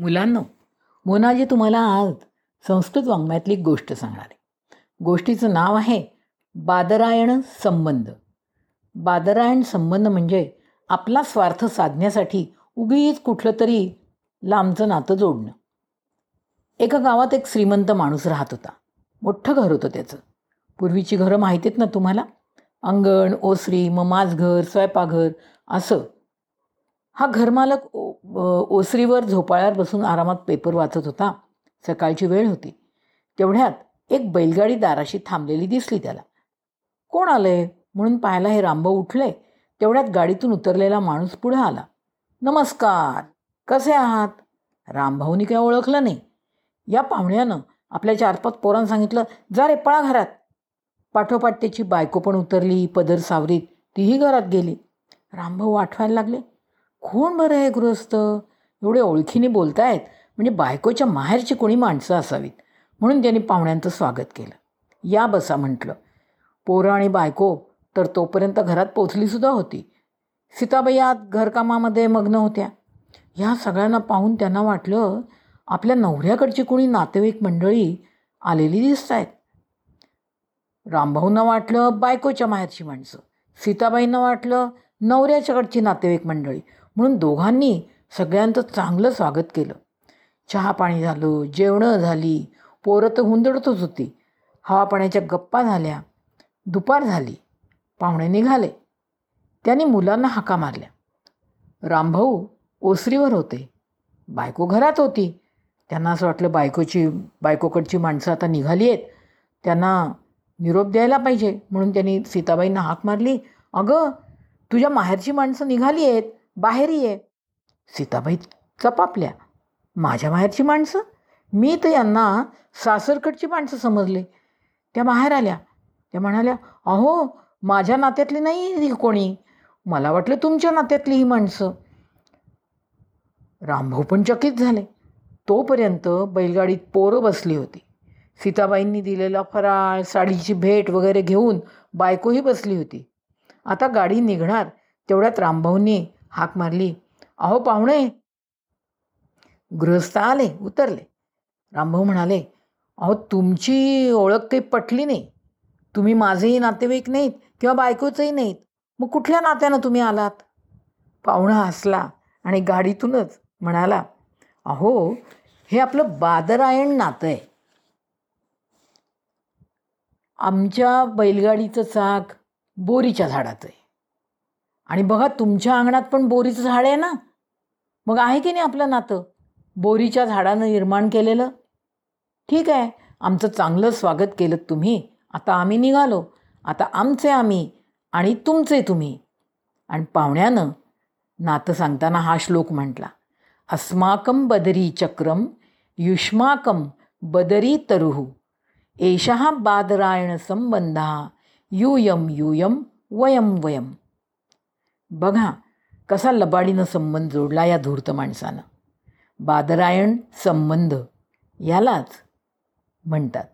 मुलांनो मोनाजी तुम्हाला आज संस्कृत वाङ्मयातली एक गोष्ट सांगणार आहे. गोष्टीचं नाव आहे बादरायण संबंध. बादरायण संबंध म्हणजे आपला स्वार्थ साधण्यासाठी उगीच कुठलं तरी लांबचं नातं जोडणं. एका गावात एक श्रीमंत माणूस राहत होता. मोठं घर होतं त्याचं. पूर्वीची घरं माहिती आहेत ना तुम्हाला? अंगण ओसरी मग माझघर स्वयंपाकघर असं. हा घरमालक ओ ओसरीवर झोपाळ्यावर बसून आरामात पेपर वाचत होता. सकाळची वेळ होती. तेवढ्यात एक बैलगाडी दाराशी थांबलेली दिसली त्याला. कोण आलंय? म्हणून पाहायला हे रामभाऊ उठले. तेवढ्यात गाडीतून उतरलेला माणूस पुढे आला. नमस्कार. कसे आहात? रामभाऊनी काय ओळखलं नाही. या पाहुण्यानं आपल्या चार पाच पोरांना सांगितलं जा रे पळा घरात. पाठोपाठ त्याची बायको पण उतरली पदर सावरीत तीही घरात गेली. रामभाऊ आठवायला लागले. कोण बरं आहे गृहस्थ? एवढे ओळखीने बोलतायत. म्हणजे बायकोच्या माहेरची कोणी माणसं असावीत? म्हणून त्यांनी पाहुण्यांचं स्वागत केलं. या बसा म्हटलं. पोरं आणि बायको तर तोपर्यंत घरात पोचलीसुद्धा होती. सीताबाई आत घरकामामध्ये मग्न होत्या. ह्या सगळ्यांना पाहून त्यांना वाटलं आपल्या नवऱ्याकडची कोणी नातेवाईक मंडळी आलेली दिसत आहेत रामभाऊंना वाटलं बायकोच्या माहेरची माणसं. सीताबाईंना वाटलं नवऱ्याच्याकडची नातेवाईक मंडळी. म्हणून दोघांनी सगळ्यांचं चांगलं स्वागत केलं. चहा पाणी झालं जेवणं झाली पोरं तर हुंदडतच होती. हवा पाण्याच्या गप्पा झाल्या दुपार झाली पाहुणे निघाले. त्यांनी मुलांना हाका मारल्या. रामभाऊ ओसरीवर होते. बायको घरात होती. त्यांना असं वाटलं बायकोची बायकोकडची माणसं आता निघाली आहेत. त्यांना निरोप द्यायला पाहिजे म्हणून त्यांनी सीताबाईंना हाक मारली. अगं तुझ्या माहेरची माणसं निघाली आहेत. बाहेर ये. सीताबाई चपापल्या. माझ्या बाहेरची माणसं? मी तर यांना सासरकडची माणसं समजले. त्या बाहेर आल्या. त्या म्हणाल्या अहो माझ्या नात्यातली नाही ही कोणी. मला वाटलं तुमच्या नात्यातली ही माणसं. रामभाऊ पण चकित झाले. तोपर्यंत बैलगाडीत पोरं बसली होती. सीताबाईंनी दिलेला फराळ साडीची भेट वगैरे घेऊन बायकोही बसली होती. आता गाडी निघणार तेवढ्यात रामभाऊंनी हाक मारली. अहो पाहुणे. गृहस्थ आले उतरले. रामभाऊ म्हणाले अहो तुमची ओळख काही पटली नाही. तुम्ही माझेही नातेवाईक नाहीत किंवा बायकोचंही नाहीत. मग कुठल्या नात्यानं तुम्ही आलात? पाहुणा हसला आणि गाडीतूनच म्हणाला अहो हे आपलं बादरायण नातं आहे आमच्या बैलगाडीचं चाक बोरीच्या झाडाचं आहे आणि बघा तुमच्या अंगणात पण बोरीचं झाड आहे ना? मग आहे की नाही आपलं नातं? बोरीच्या झाडानं निर्माण केलेलं? ठीक आहे आमचं चांगलं स्वागत केलं तुम्ही. आता आम्ही निघालो. आता आमचे आम्ही आणि तुमचे तुम्ही. आणि पाहुण्यानं नातं सांगताना हा श्लोक म्हटला. अस्माकं बदरी चक्रम युष्माकं बदरी तरुहू एषः बादरायण संबंधा यूयम यूयम वयम वयम। बघा कसा लबाडीनं संबंध जोडला या धूर्त माणसानं. बादरायण संबंध यालाच म्हणतात.